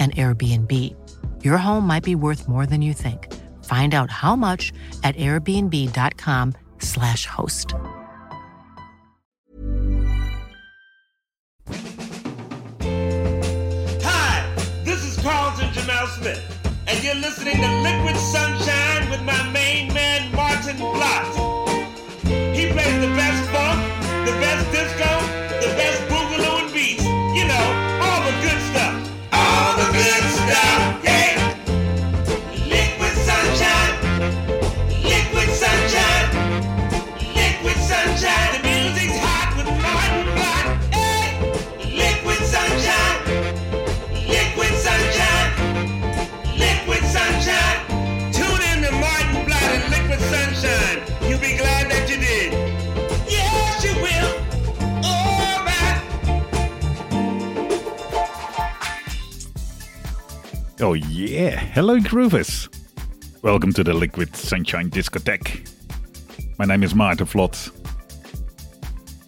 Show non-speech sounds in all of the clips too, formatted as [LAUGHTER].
an Airbnb. Your home might be worth more than you think. Find out how much at airbnb.com/slash host. Hi, this is Carlton Jamel Smith, and you're listening to Liquid Sunshine with my main man, Maarten Vlot. He plays the best funk, the best disco, Oh yeah, hello groovers. Welcome to the Liquid Sunshine Discotheque. My name is Maarten Vlot.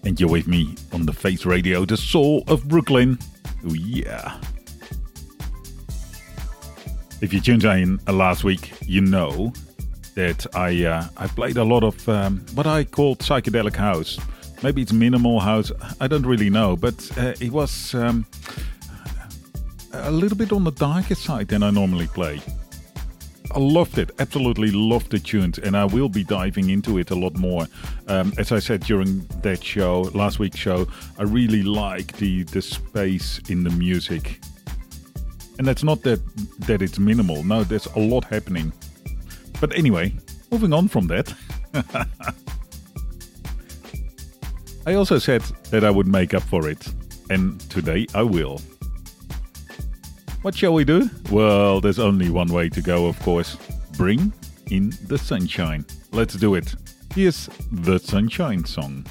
And you're with me on the Face Radio, the soul of Brooklyn. Oh yeah. If you tuned in uh, last week, you know that I uh, I played a lot of um, what I called psychedelic house. Maybe it's minimal house. I don't really know, but uh, it was um, a little bit on the darker side than I normally play. I loved it, absolutely loved the tunes, and I will be diving into it a lot more. Um, as I said during that show, last week's show, I really like the the space in the music, and that's not that that it's minimal. No, there's a lot happening. But anyway, moving on from that. [LAUGHS] I also said that I would make up for it, and today I will. What shall we do? Well, there's only one way to go, of course. Bring in the sunshine. Let's do it. Here's the Sunshine Song.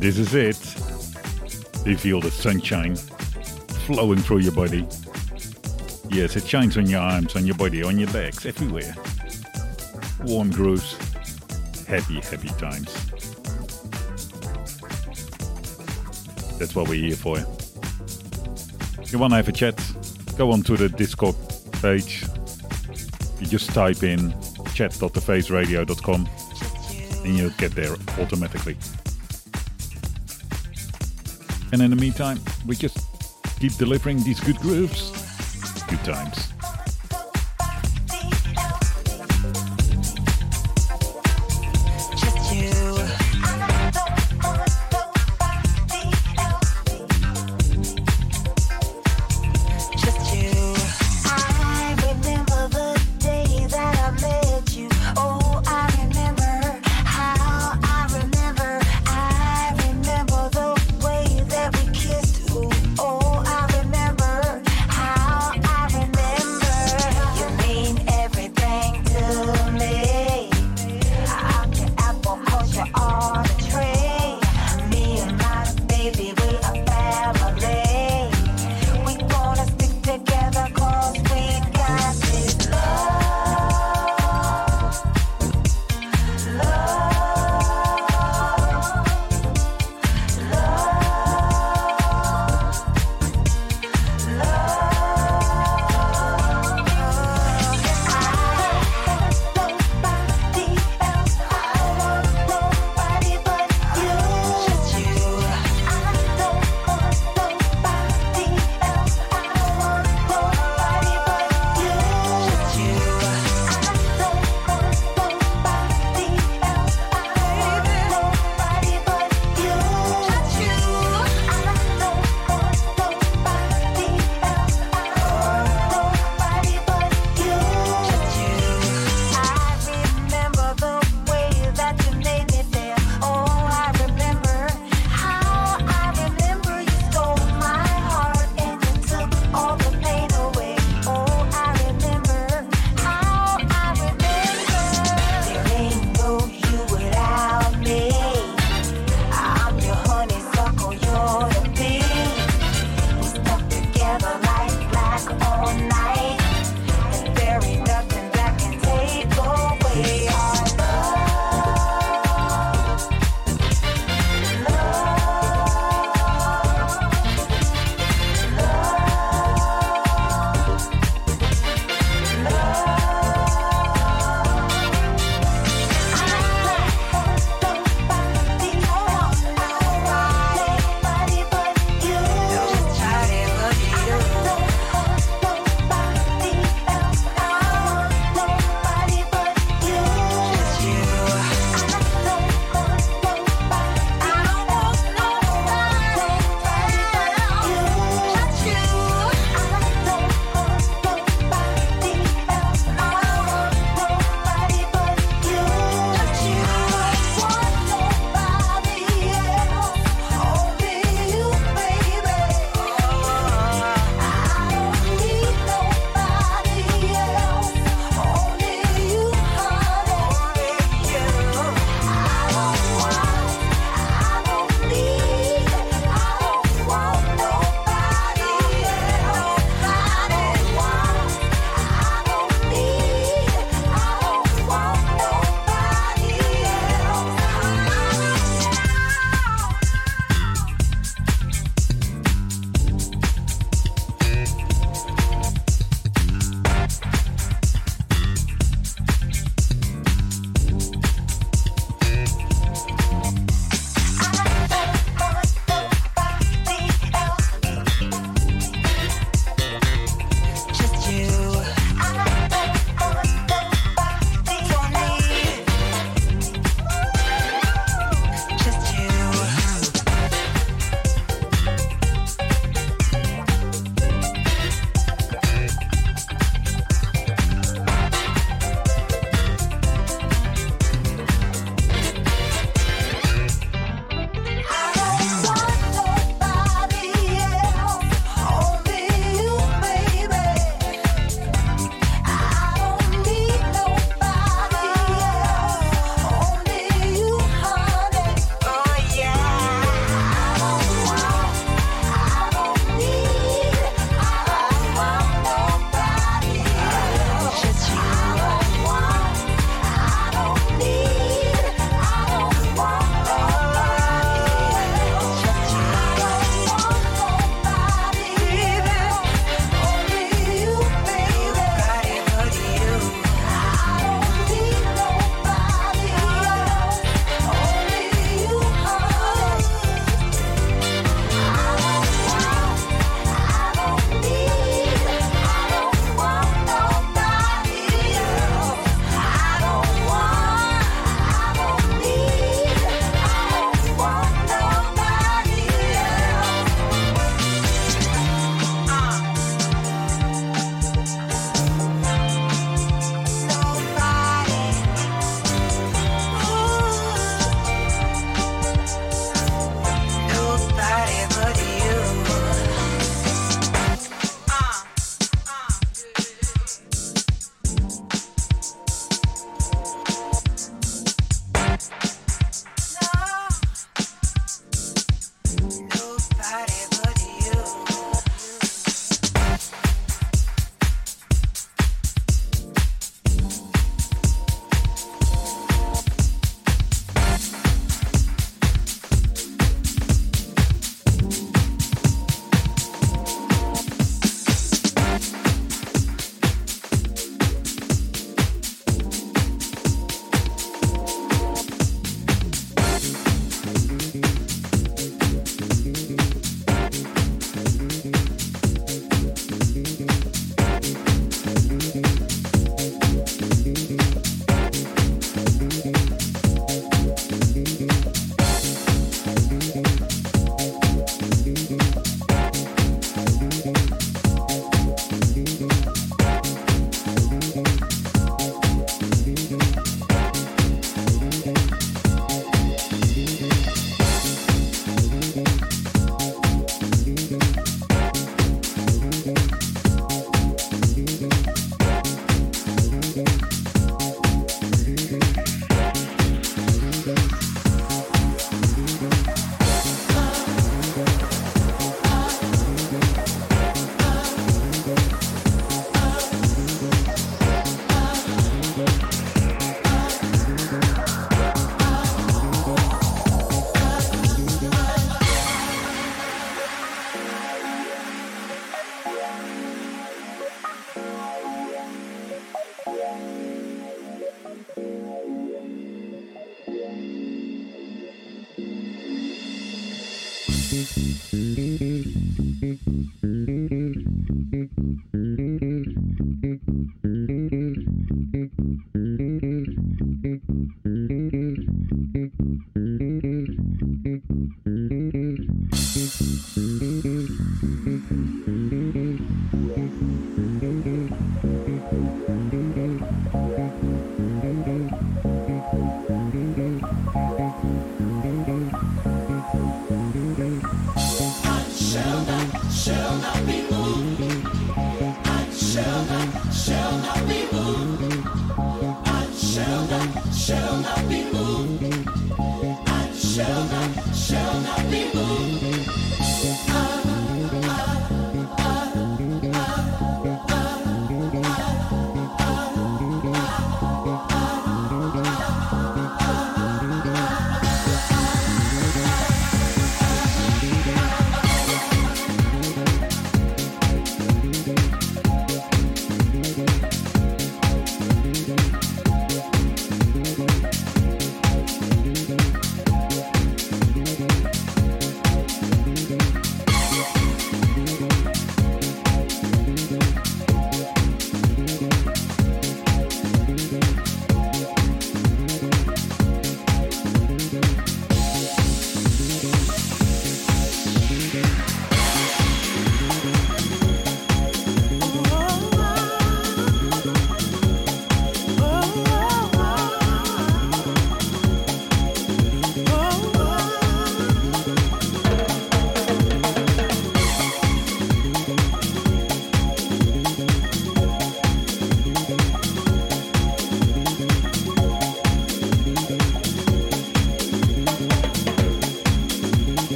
This is it. You feel the sunshine flowing through your body. Yes, it shines on your arms, on your body, on your legs, everywhere. Warm grooves, happy, happy times. That's what we're here for. If You want to have a chat? Go on to the Discord page. You just type in chat.thefaceradio.com and you'll get there automatically. And in the meantime, we just keep delivering these good grooves. Good times.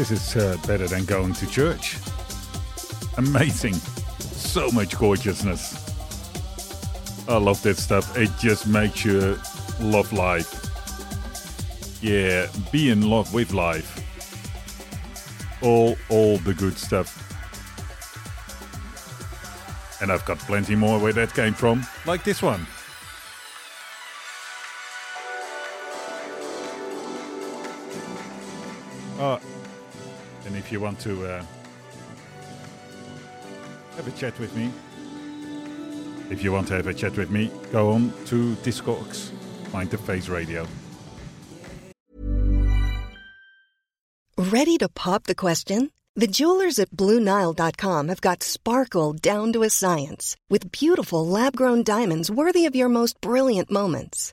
This is uh, better than going to church. Amazing. So much gorgeousness. I love that stuff. It just makes you love life. Yeah, be in love with life. All all the good stuff. And I've got plenty more where that came from, like this one. If you want to uh, have a chat with me, if you want to have a chat with me, go on to Discogs, Mind the Face Radio. Ready to pop the question? The jewelers at BlueNile.com have got sparkle down to a science with beautiful lab grown diamonds worthy of your most brilliant moments.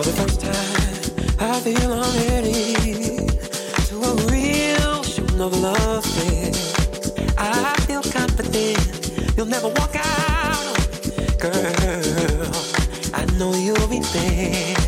For the first time, I feel I'm ready to a real shoot of love affair. I feel confident you'll never walk out girl. I know you'll be there.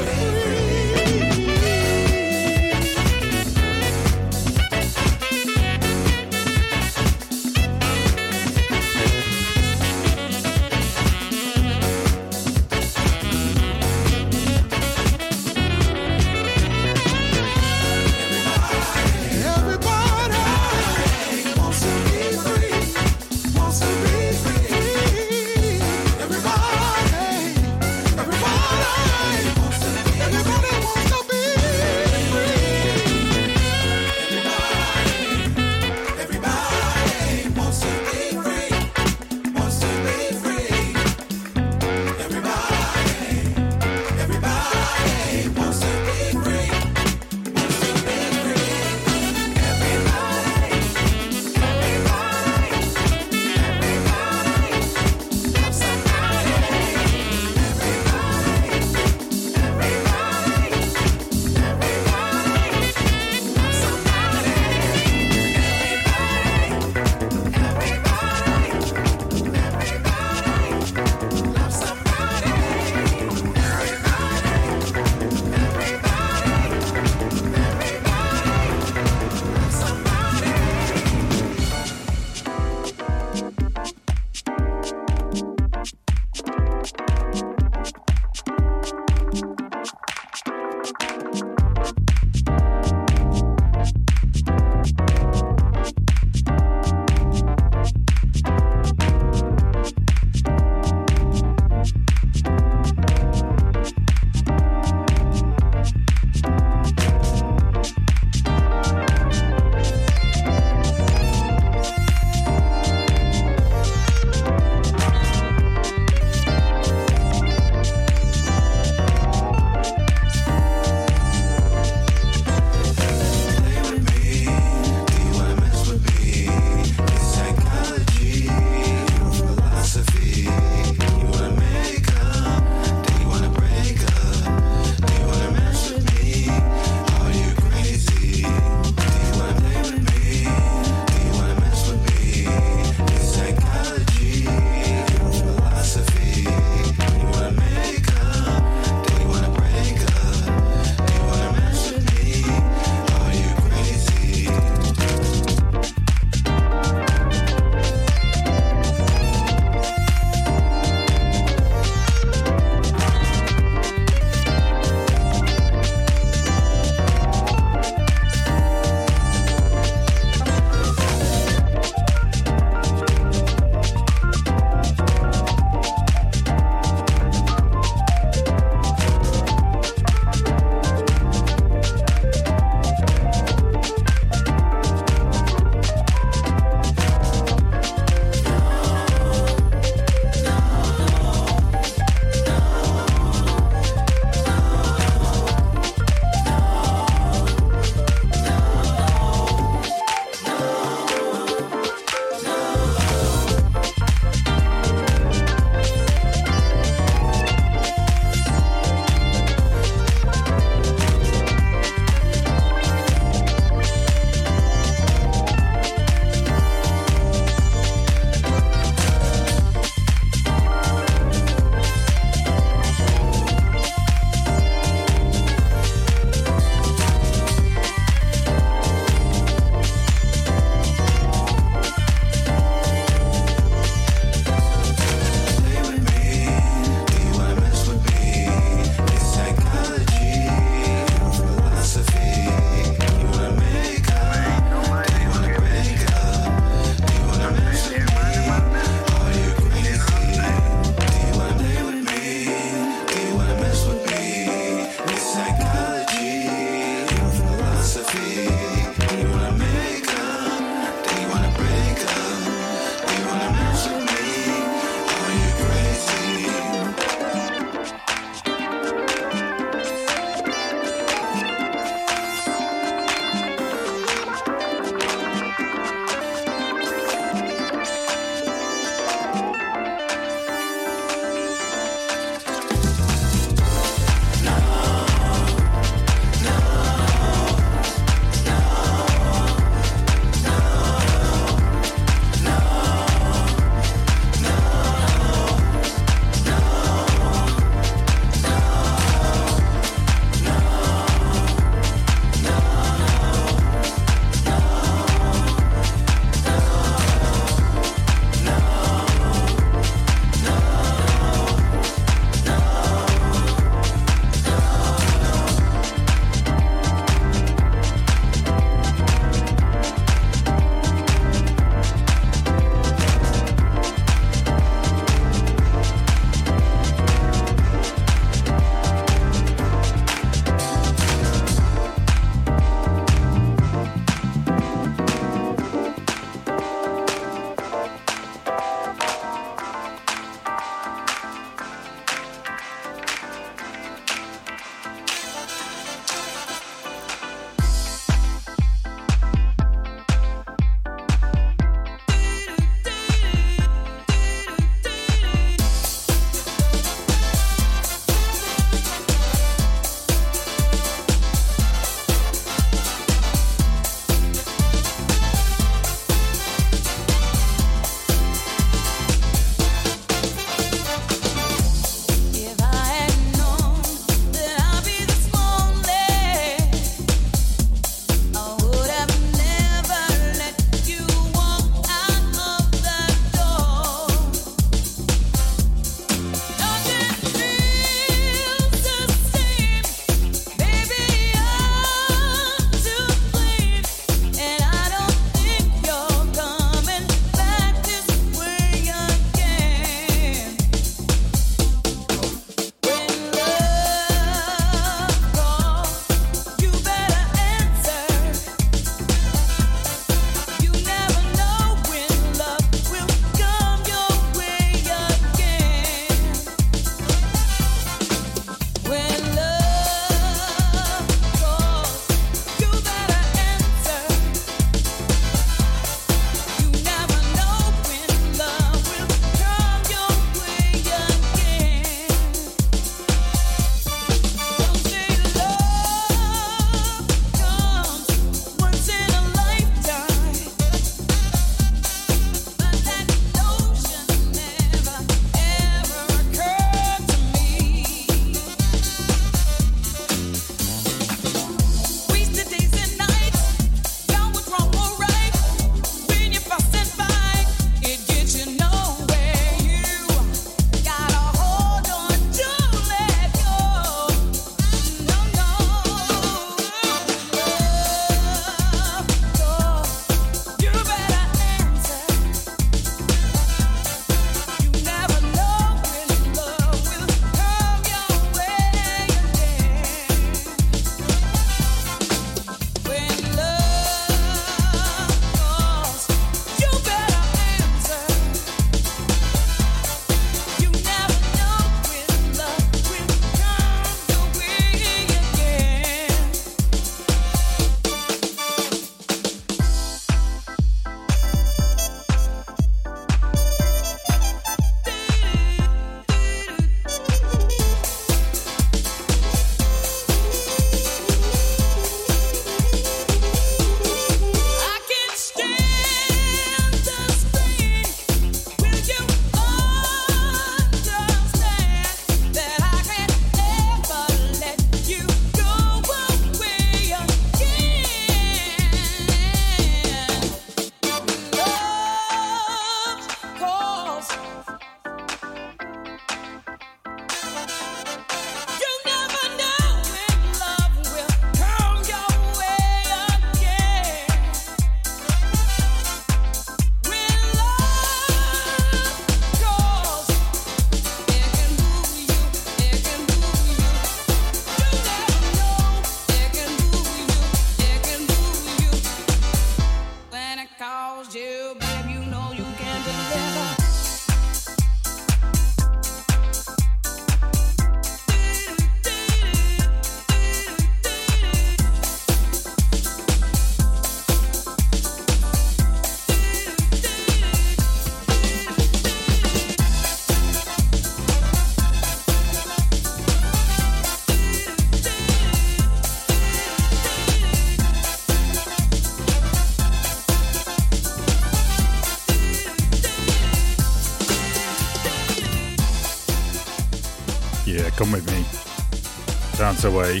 Away.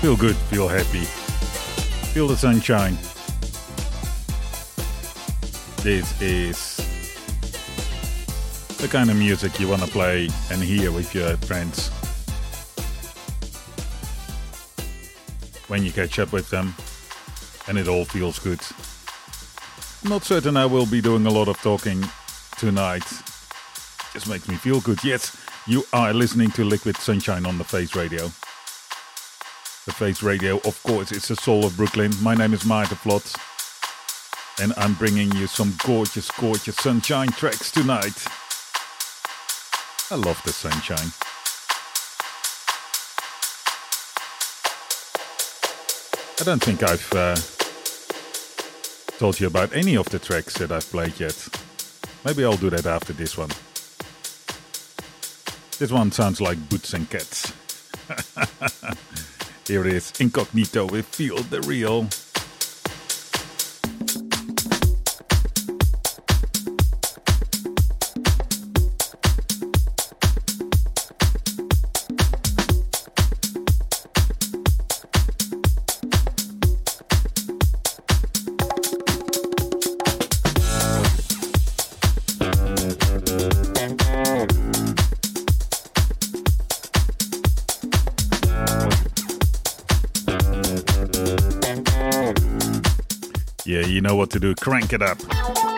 Feel good, feel happy. Feel the sunshine. This is the kind of music you want to play and hear with your friends. When you catch up with them and it all feels good. I'm not certain I will be doing a lot of talking tonight. Just makes me feel good. Yes, you are listening to Liquid Sunshine on the Face Radio. The Face Radio, of course, it's the soul of Brooklyn. My name is Maarten Vlot. And I'm bringing you some gorgeous, gorgeous sunshine tracks tonight. I love the sunshine. I don't think I've uh, told you about any of the tracks that I've played yet. Maybe I'll do that after this one. This one sounds like Boots and Cats. [LAUGHS] Here it is Incognito with Feel the Real. To do. Crank it up.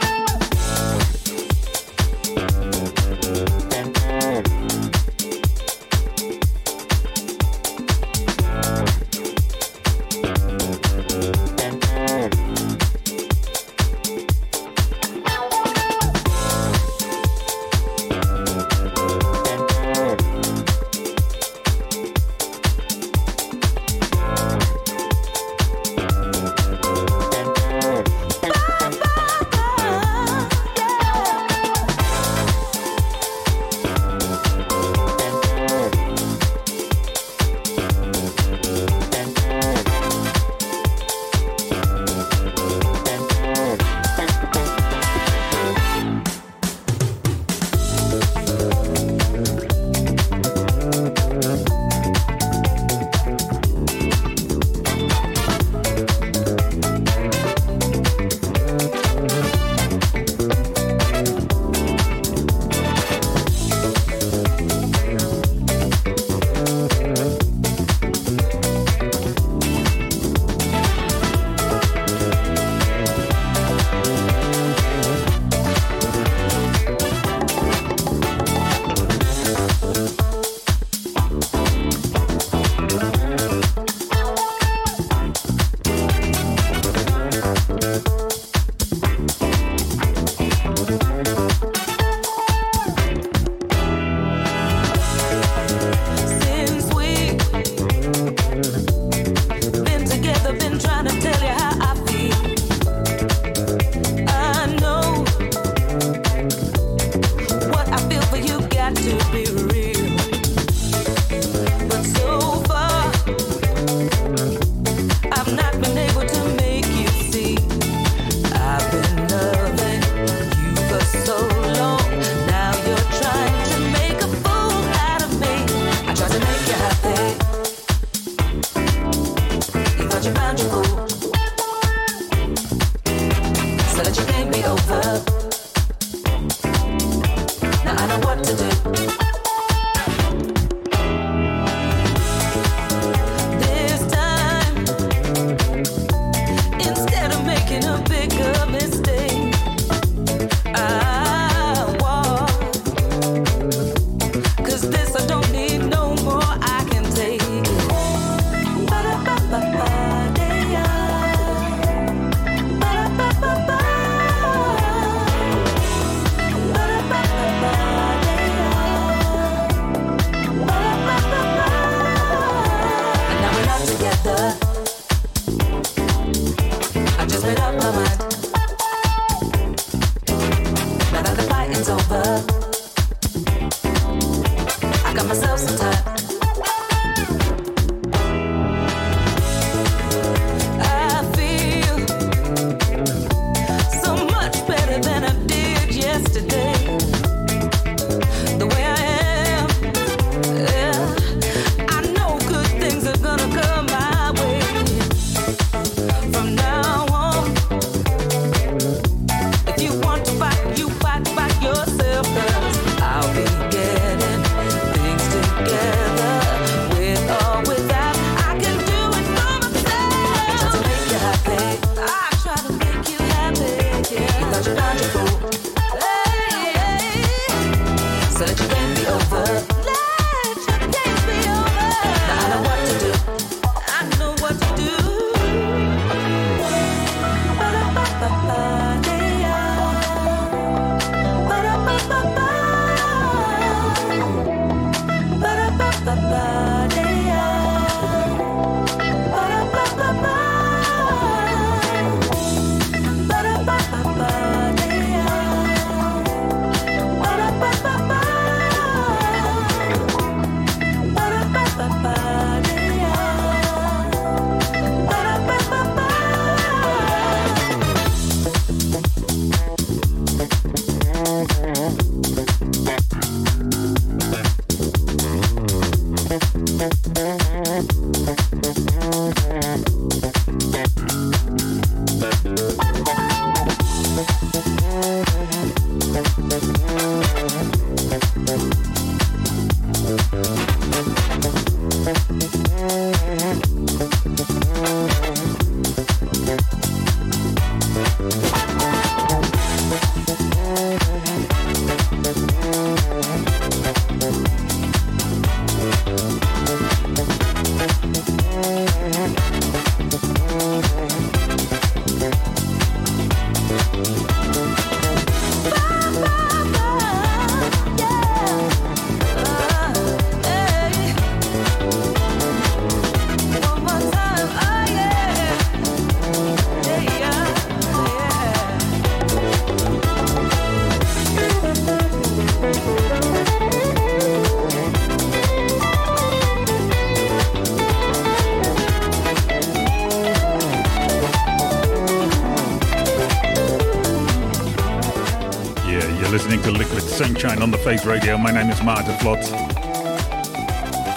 Radio. My name is Maarten Vlot,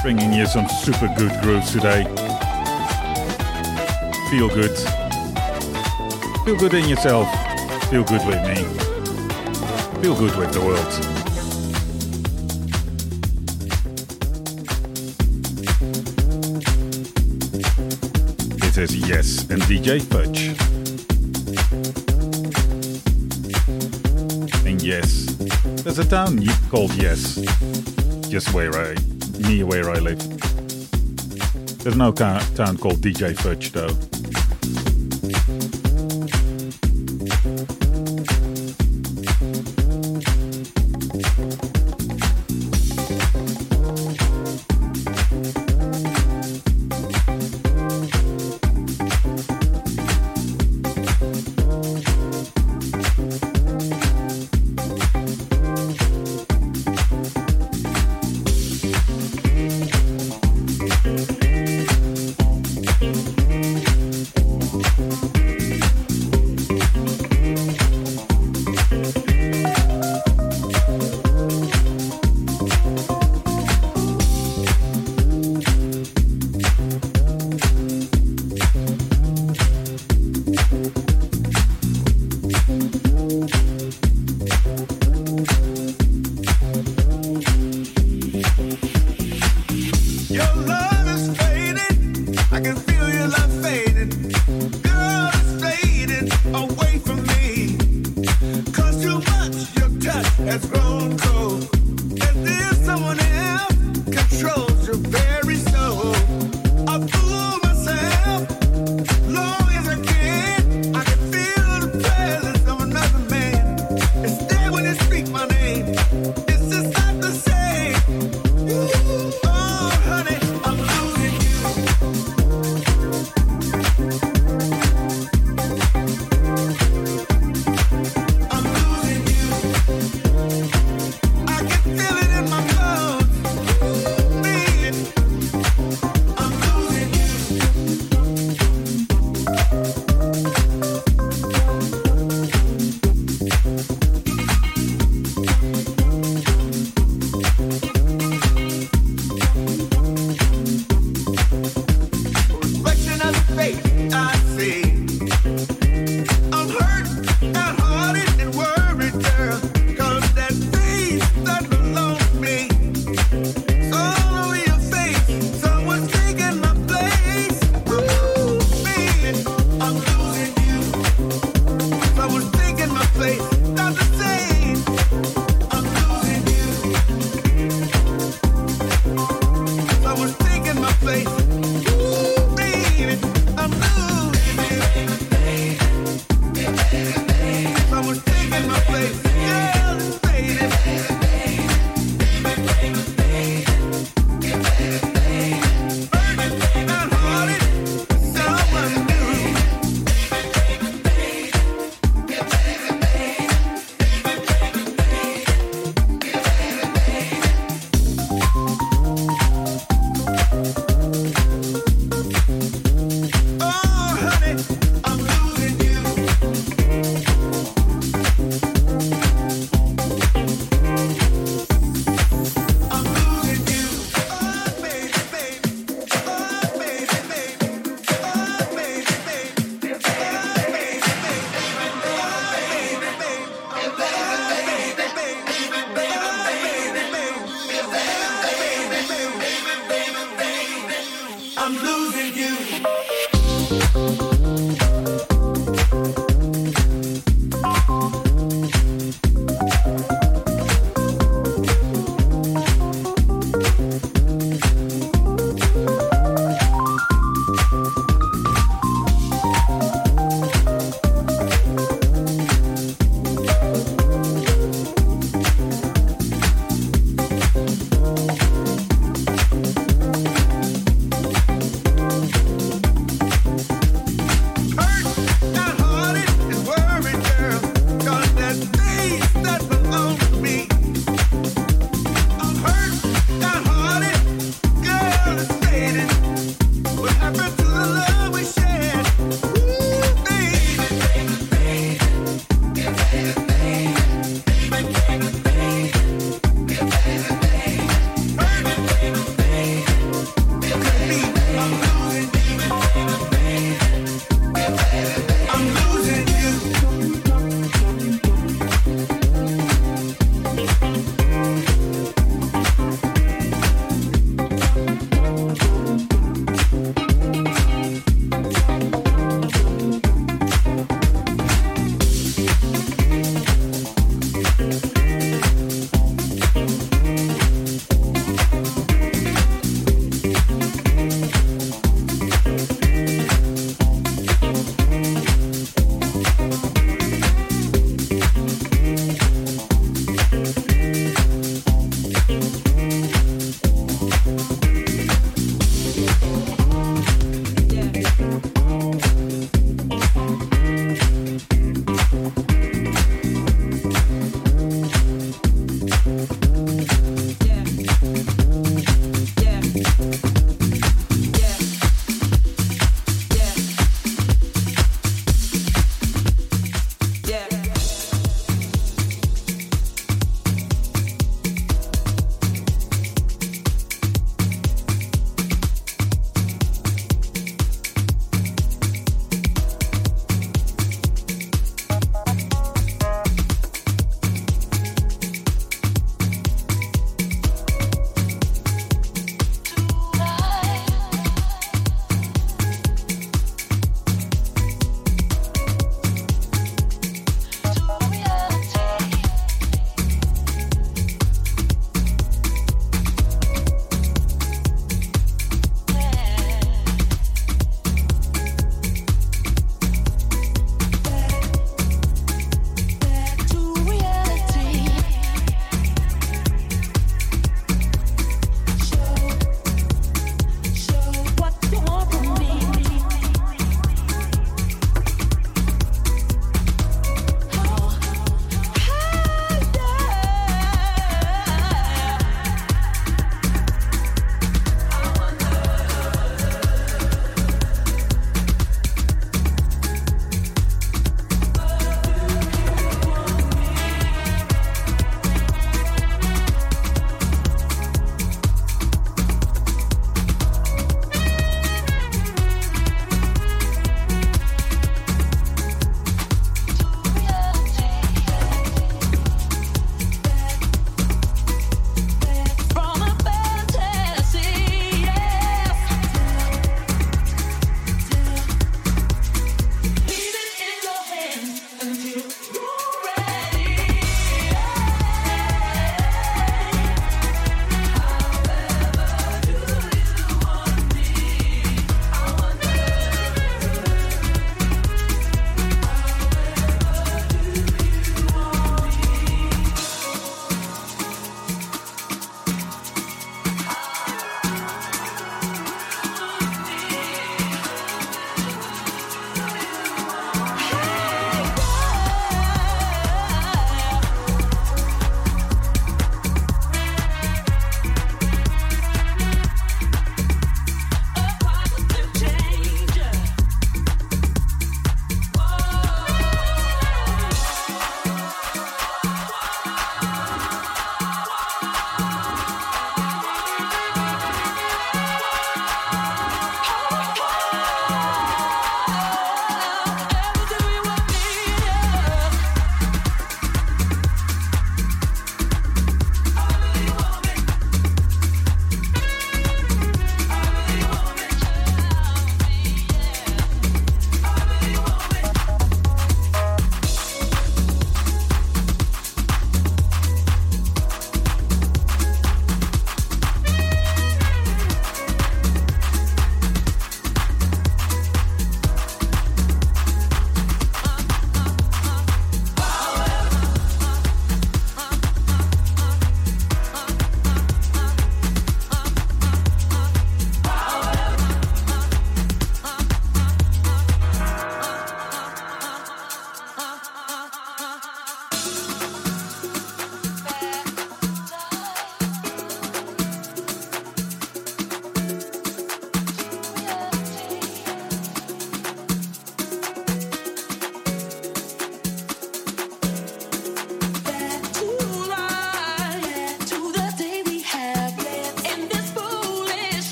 bringing you some super good grooves today. Feel good. Feel good in yourself. Feel good with me. Feel good with the world. Yes and DJ Fudge. A town called yes. Just where I, near where I live. There's no ca- town called DJ Fudge though.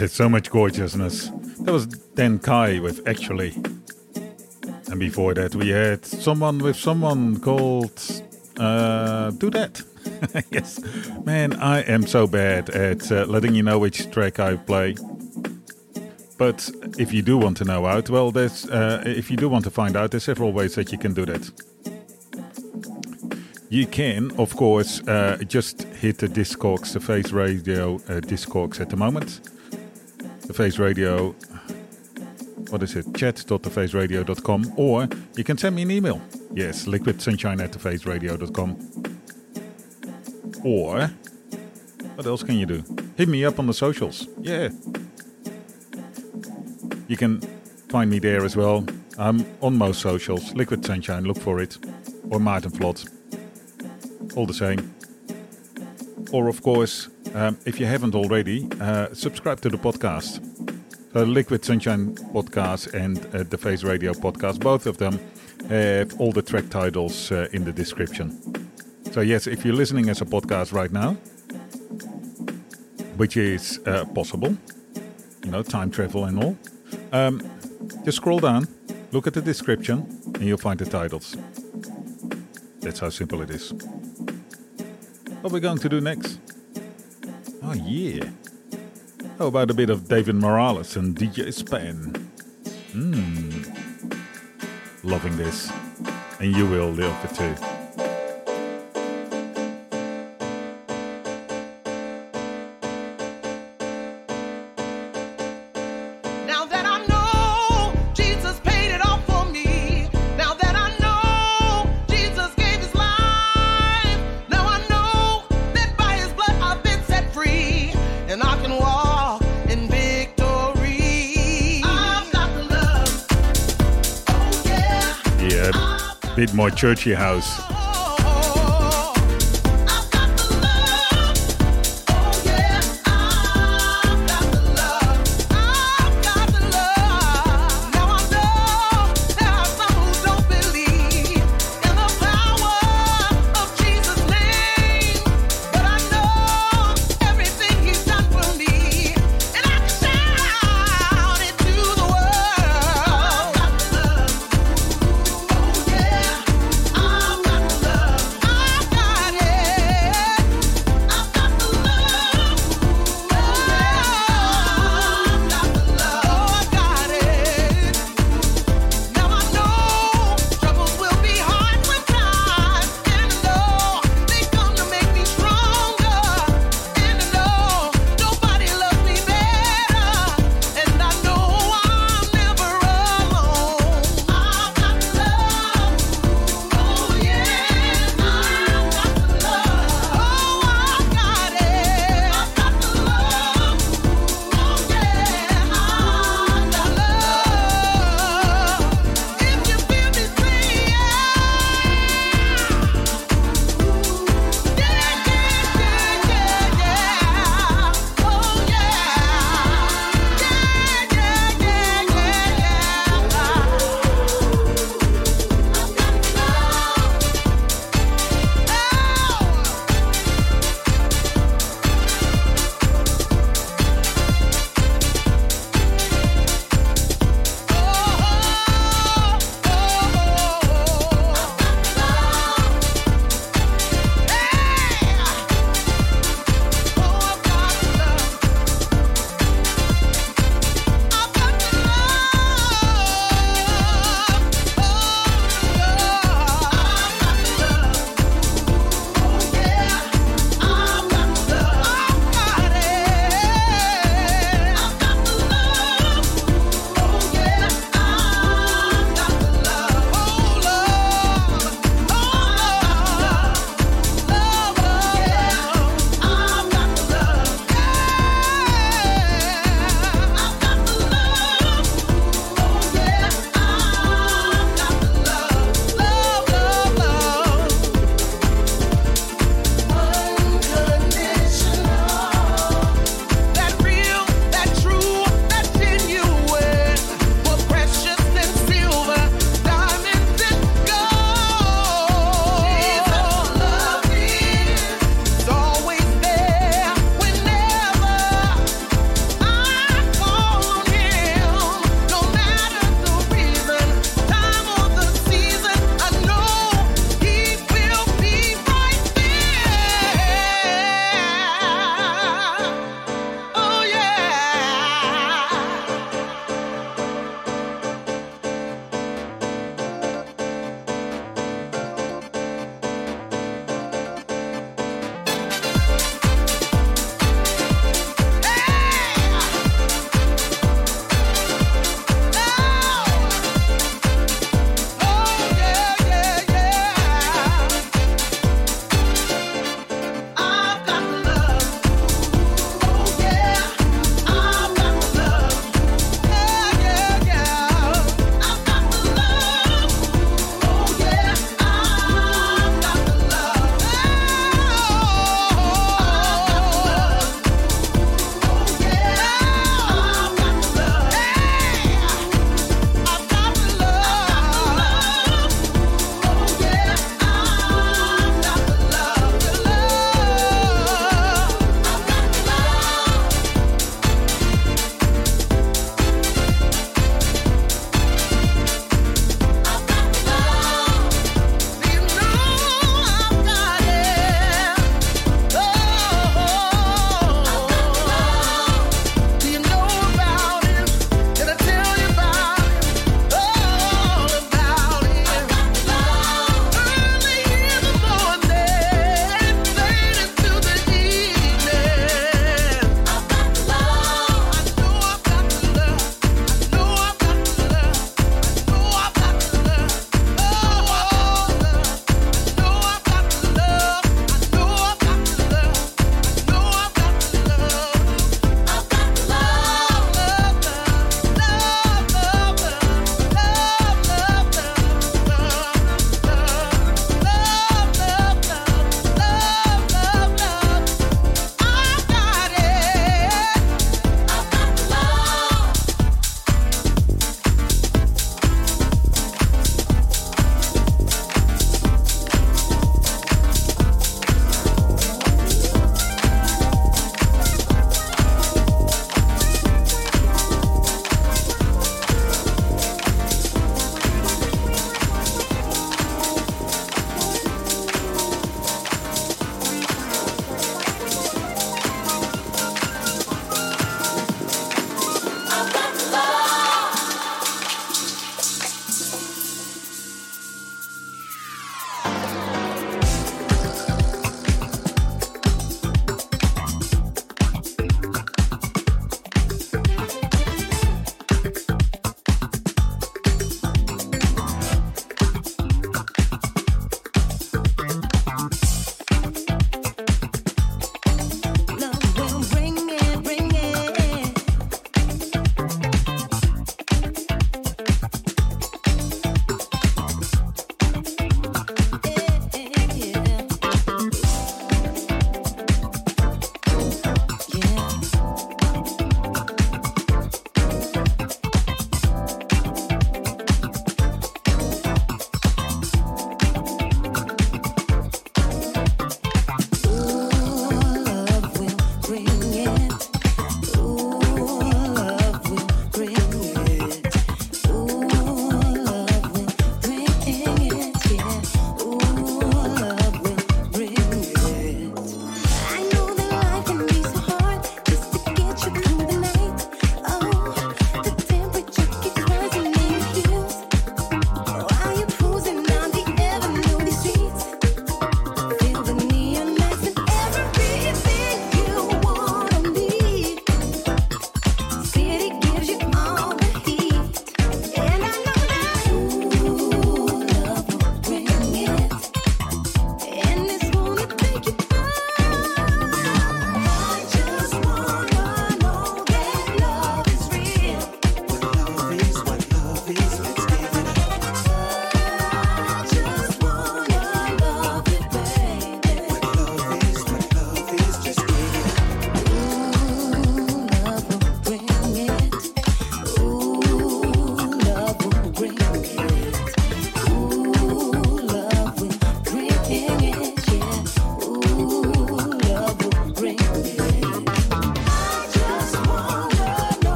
[LAUGHS] So much gorgeousness. That was Dan Kai with Actually. And before that, we had someone with someone called uh, Do That. [LAUGHS] yes. Man, I am so bad at uh, letting you know which track I play. But if you do want to know out, well, there's uh, if you do want to find out, there's several ways that you can do that. You can, of course, uh, just hit the Discogs, the Face Radio uh, Discogs at the moment. The Face Radio, what is it? Chat.thefaceradio.com, or you can send me an email. Yes, liquidsunshine at thefaceradio.com. Or, what else can you do? Hit me up on the socials. Yeah. You can find me there as well. I'm on most socials. Liquid Sunshine, look for it. Or Maarten Vlot. All the same. Or, of course, um, if you haven't already, uh, subscribe to the podcast. So, Liquid Sunshine podcast and uh, the Face Radio podcast, both of them have all the track titles uh, in the description. So, yes, if you're listening as a podcast right now, which is uh, possible, you know, time travel and all, um, just scroll down, look at the description, and you'll find the titles. That's how simple it is. What are we going to do next? Oh, yeah. How about a bit of David Morales and DJ Spen? Hmm. Loving this. And you will love it too. More churchy house.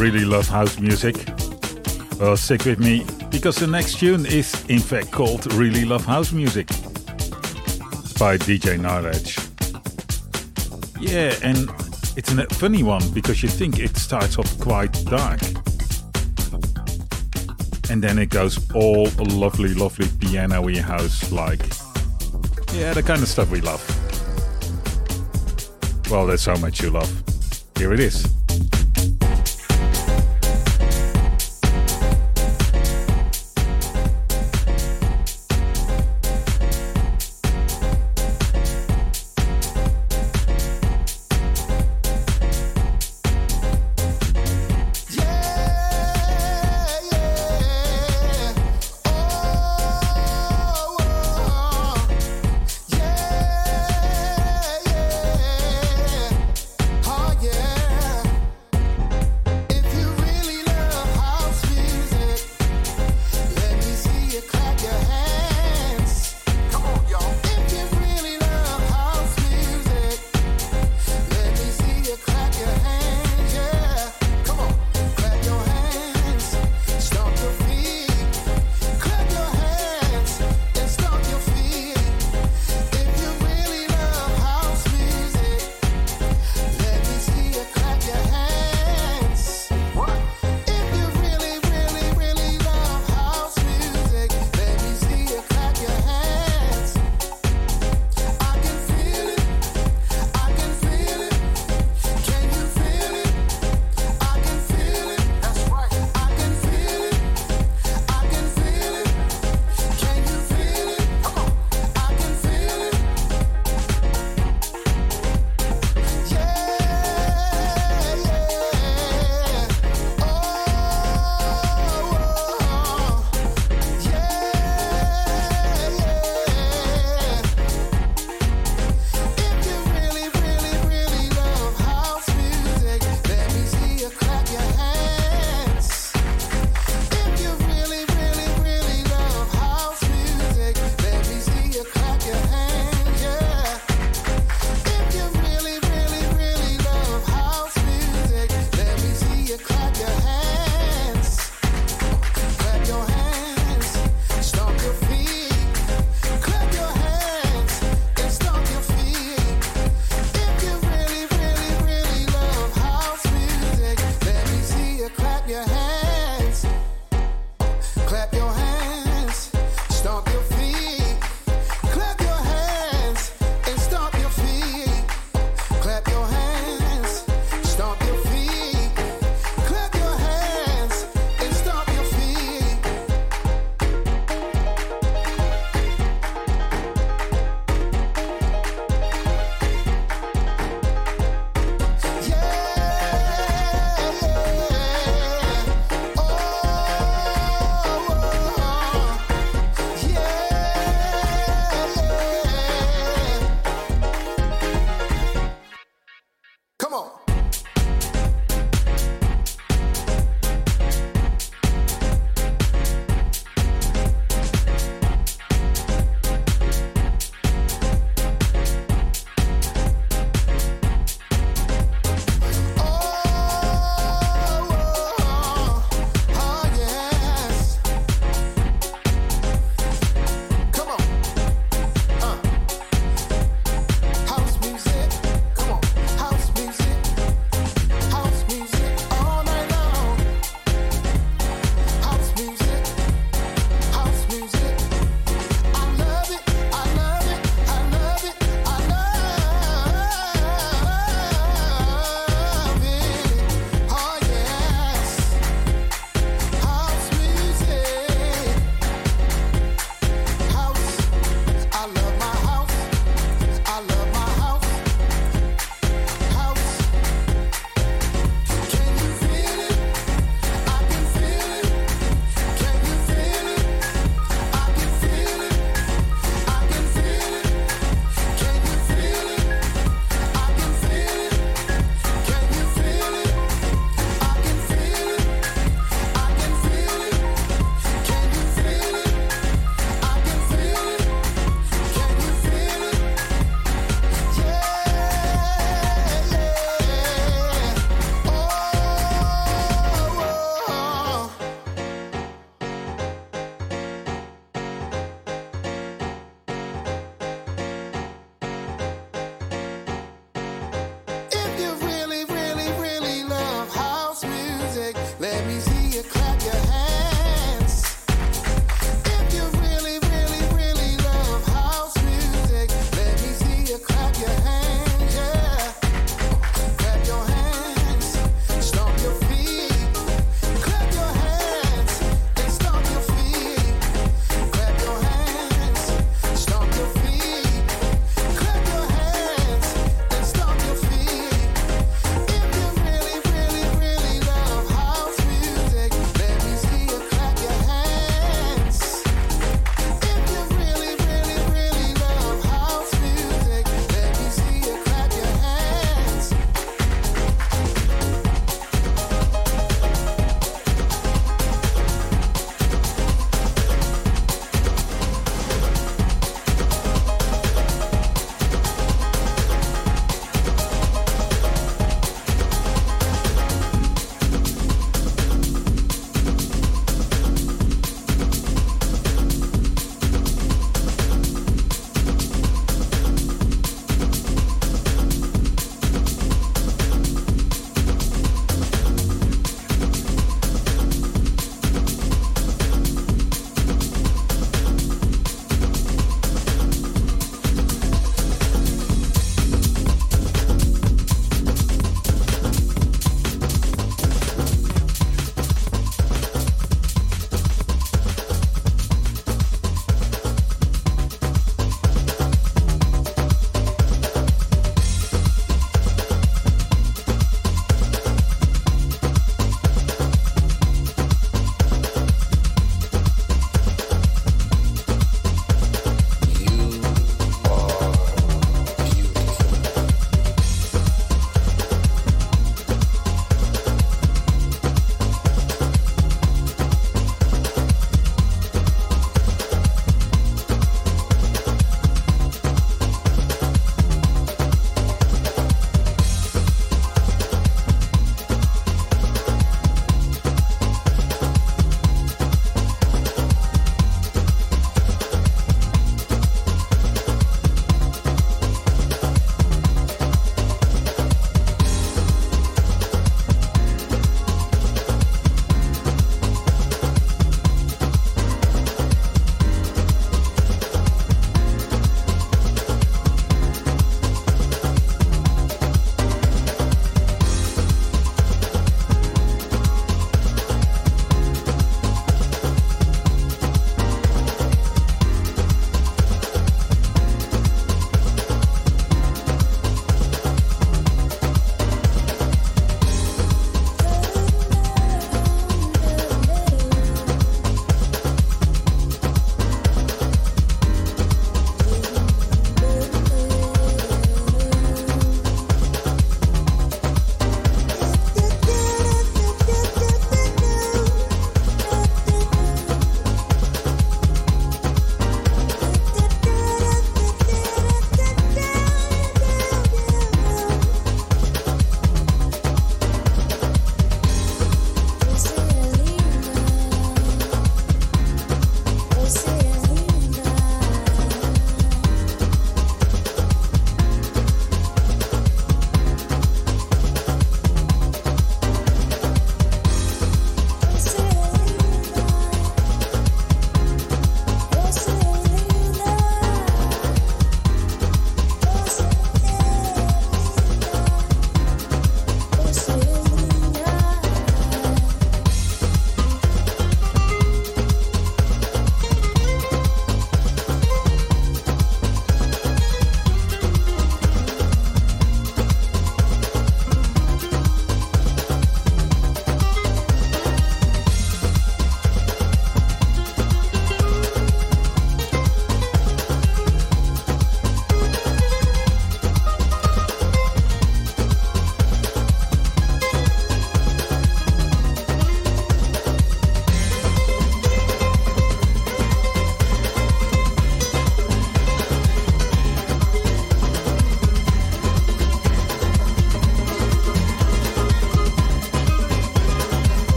really love house music? Well, stick with me because the next tune is, in fact, called Really Love House Music by DJ Knowledge. Yeah, and it's a funny one because you think it starts off quite dark. And then it goes all lovely, lovely piano y house like. Yeah, the kind of stuff we love. Well, there's so much you love. Here it is.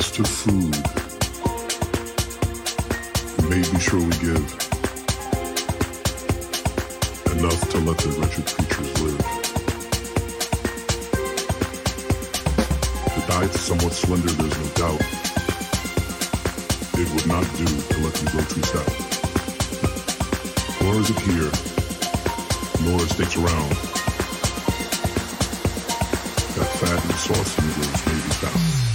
To food, be sure we give enough to let the wretched creatures live. The diet's somewhat slender, there's no doubt. It would not do to let them grow too stout. Nor is it here, nor estates around, that fat and saucy negroes may be found.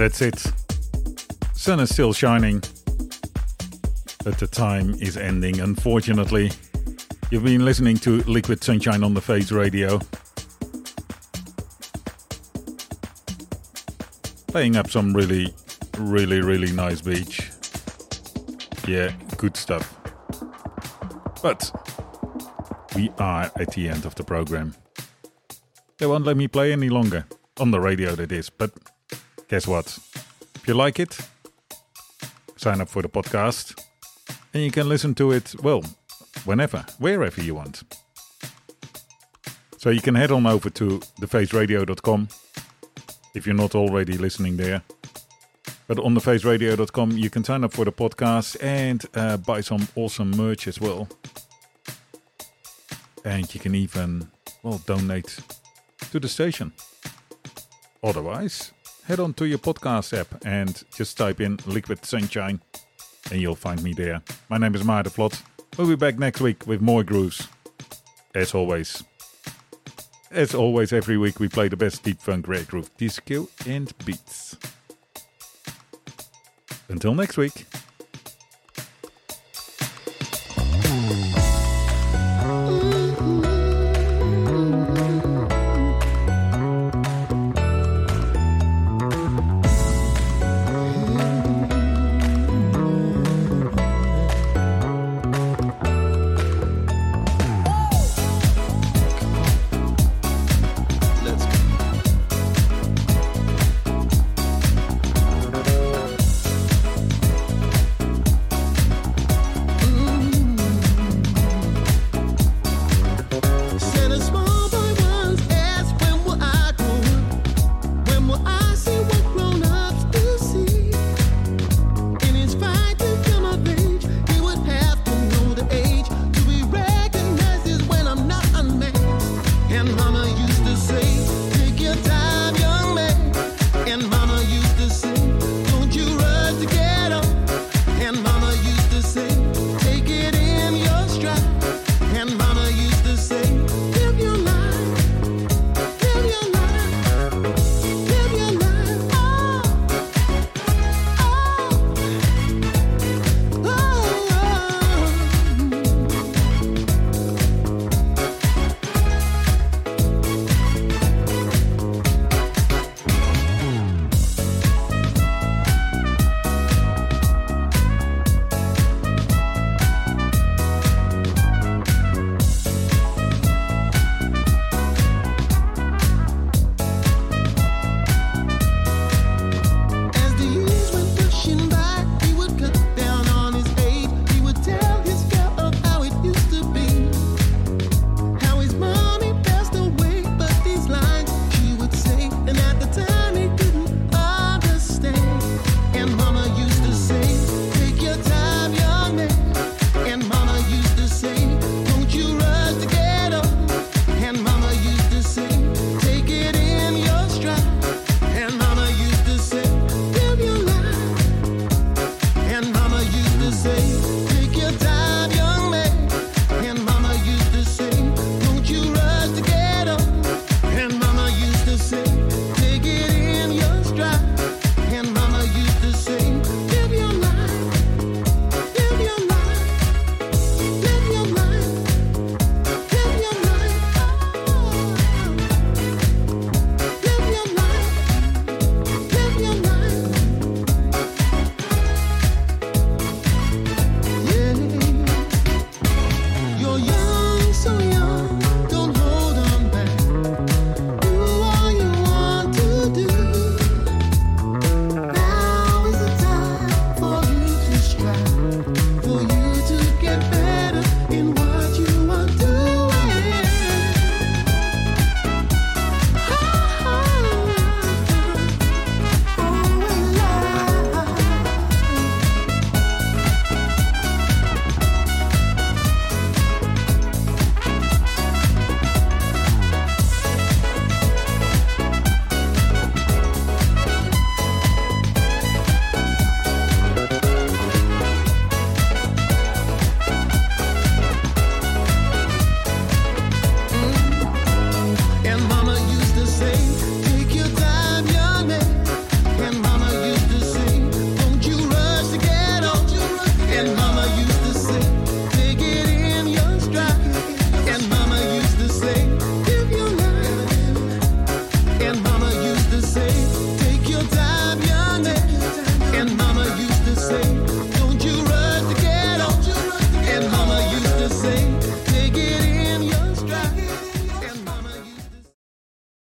That's it. Sun is still shining, but the time is ending, unfortunately. You've been listening to Liquid Sunshine on the Face Radio. Playing up some really, really, really nice beach. Yeah, good stuff. But we are at the end of the program. They won't let me play any longer. On the radio, that is. But guess what? If you like it, sign up for the podcast. And you can listen to it, well, whenever, wherever you want. So you can head on over to thefaceradio.com if you're not already listening there. But on thefaceradio.com, you can sign up for the podcast and uh, buy some awesome merch as well. And you can even, well, donate to the station. Otherwise, head on to your podcast app and just type in Liquid Sunshine and you'll find me there. My name is Maarten Vlot. We'll be back next week with more grooves. As always. As always, every week we play the best deep funk, rare groove, disco, and beats. Until next week.